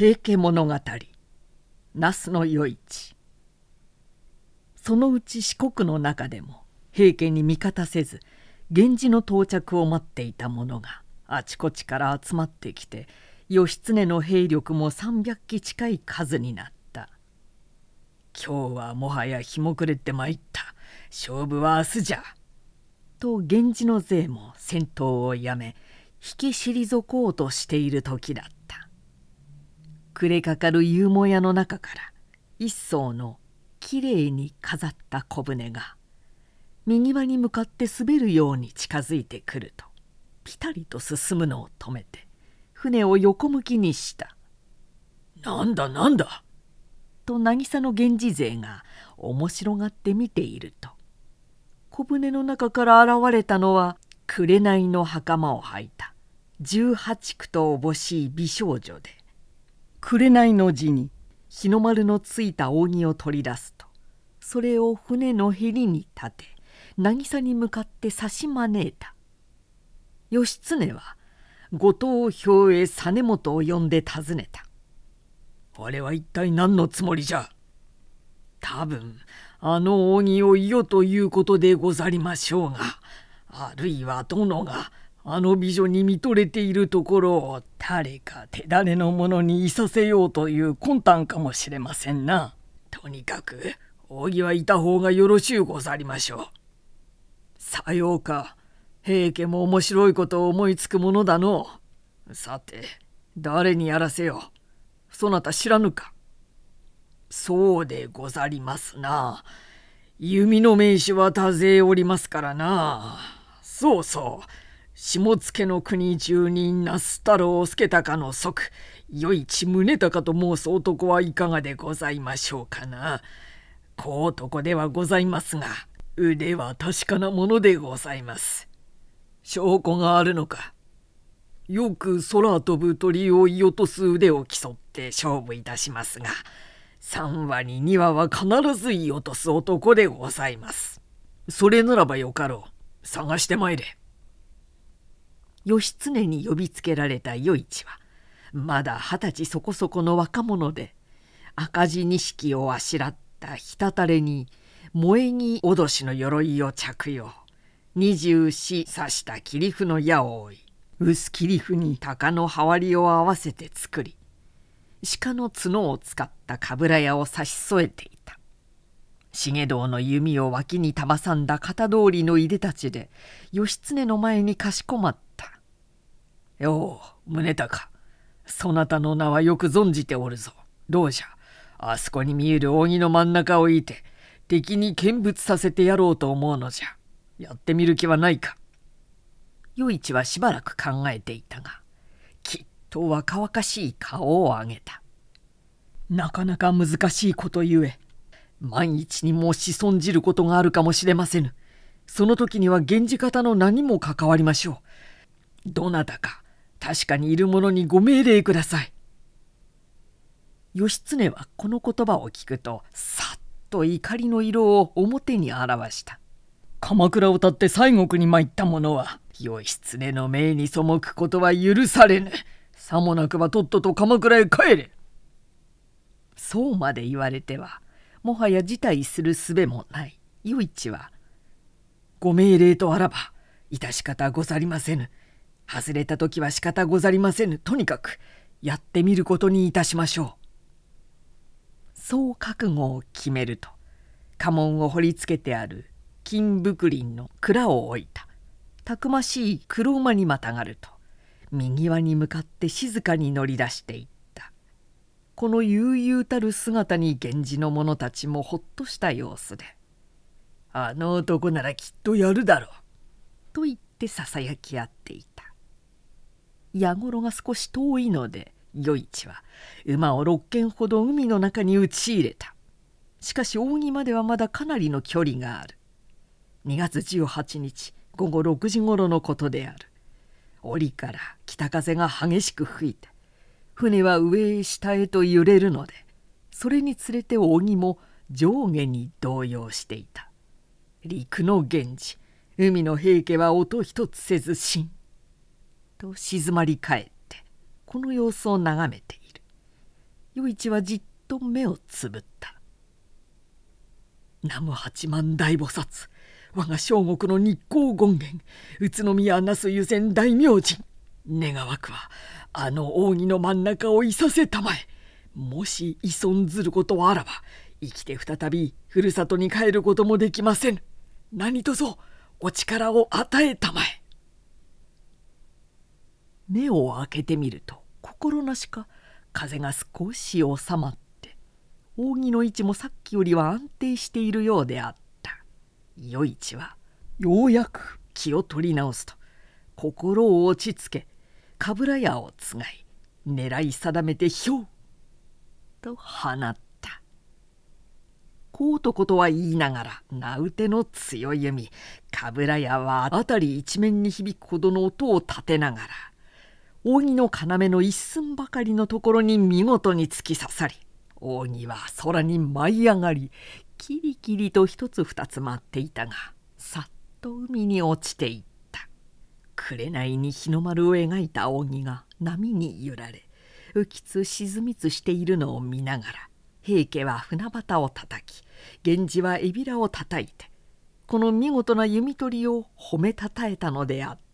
平家物語。那須の余市。そのうち四国の中でも平家に味方せず源氏の到着を待っていた者があちこちから集まってきて義経の兵力も300機近い数になった。今日はもはや日も暮れてまいった。勝負は明日じゃ。と源氏の勢も戦闘をやめ引き退こうとしている時だった。暮れかかる夕もやの中から一層のきれいに飾った小舟が右輪に向かって滑るように近づいてくるとピタリと進むのを止めて船を横向きにした「なんだなんだ!」と渚の源氏勢が面白がって見ていると小舟の中から現れたのは紅の袴を履いた十八区とおぼしい美少女で紅の字に日の丸のついた扇を取り出すと。それを船のへりに立て渚に向かって差し招いた。義経は後藤兵衛実元を呼んで尋ねた「あれは一体何のつもりじゃ?」多分あの扇をいよということでござりましょうがあるいは殿があの美女に見とれているところを誰か手だれの者にいさせようという魂胆かもしれませんな。とにかく扇はいた方がよろしゅうござりましょう。さようか。平家も面白いことを思いつくものだの。さて誰にやらせよう。そなた知らぬか。そうでござりますな。弓の名手は多勢おりますからな。そうそう。下野の国中に那須太郎助高の祖与一宗隆と申す男はいかがでございましょうかな。小男ではございますが腕は確かなものでございます。証拠があるのか。よく空飛ぶ鳥を射落とす腕を競って勝負いたしますが3羽に2羽は必ず射落とす男でございます。それならばよかろう。探してまいれ。義経に呼びつけられた与一はまだ二十歳そこそこの若者で赤字錦をあしらったひたたれに萌え木脅しの鎧を着用。二十四刺した切り符の矢を追い薄切り符に鷹の羽割を合わせて作り鹿の角を使ったかぶら屋を差し添えていた。重堂の弓を脇にたまさんだ型通りのいでたちで義経の前にかしこまった「よう宗隆そなたの名はよく存じておるぞ。どうじゃ？あそこに見える扇の真ん中をいて敵に見物させてやろうと思うのじゃ。やってみる気はないか」与一はしばらく考えていたがきっと若々しい顔を上げた。なかなか難しいことゆえ万一にもし損じることがあるかもしれませぬ。その時には源氏方の何も関わりましょう。どなたか確かにいる者にご命令ください。義経はこの言葉を聞くとさっと怒りの色を表に表した。鎌倉を立って西国に参った者は義経の命に背くことは許されぬ。さもなくばとっとと鎌倉へ帰れ。そうまで言われてはもはや辞退する術もない。与一は「ご命令とあらば致し方ござりませぬ外れた時は仕方ござりませぬ。とにかくやってみることにいたしましょう」そう覚悟を決めると家紋を掘りつけてある金福林の蔵を置いたたくましい黒馬にまたがると右輪に向かって静かに乗り出していった。この悠々たる姿に源氏の者たちもほっとした様子で「あの男ならきっとやるだろう」と言ってささやき合っていた。矢頃が少し遠いので与一は馬を6軒ほど海の中に打ち入れた。しかし扇まではまだかなりの距離がある。2月18日午後6時ごろのことである。檻から北風が激しく吹いて船は上へ下へと揺れるのでそれにつれて扇も上下に動揺していた。陸の源氏海の平家は音一つせずしんと静まり返ってこの様子を眺めている。与一はじっと目をつぶった。南無八万大菩薩我が小国の日光権現宇都宮那須湯前大明神願わくはあの扇の真ん中をいさせたまえ。もし依存ずることあらば生きて再びふるさとに帰ることもできません。何とぞお力を与えたまえ。目を開けてみると心なしか風が少し収まって扇の位置もさっきよりは安定しているようであった。与一はようやく気を取り直すと心を落ち着け鏑屋をつがい狙い定めてひょうと放った。こうとことは言いながら名うての強い弓鏑屋は辺り一面に響くほどの音を立てながら扇の要の一寸ばかりのところに見事に突き刺さり扇は空に舞い上がりキリキリと一つ二つ舞っていたがさっと海に落ちていった紅に日の丸を描いた扇が波に揺られ浮きつ沈みつしているのを見ながら平家は船旗をたたき源氏は海老らをたたいてこの見事な弓取りを褒めたたえたのであった。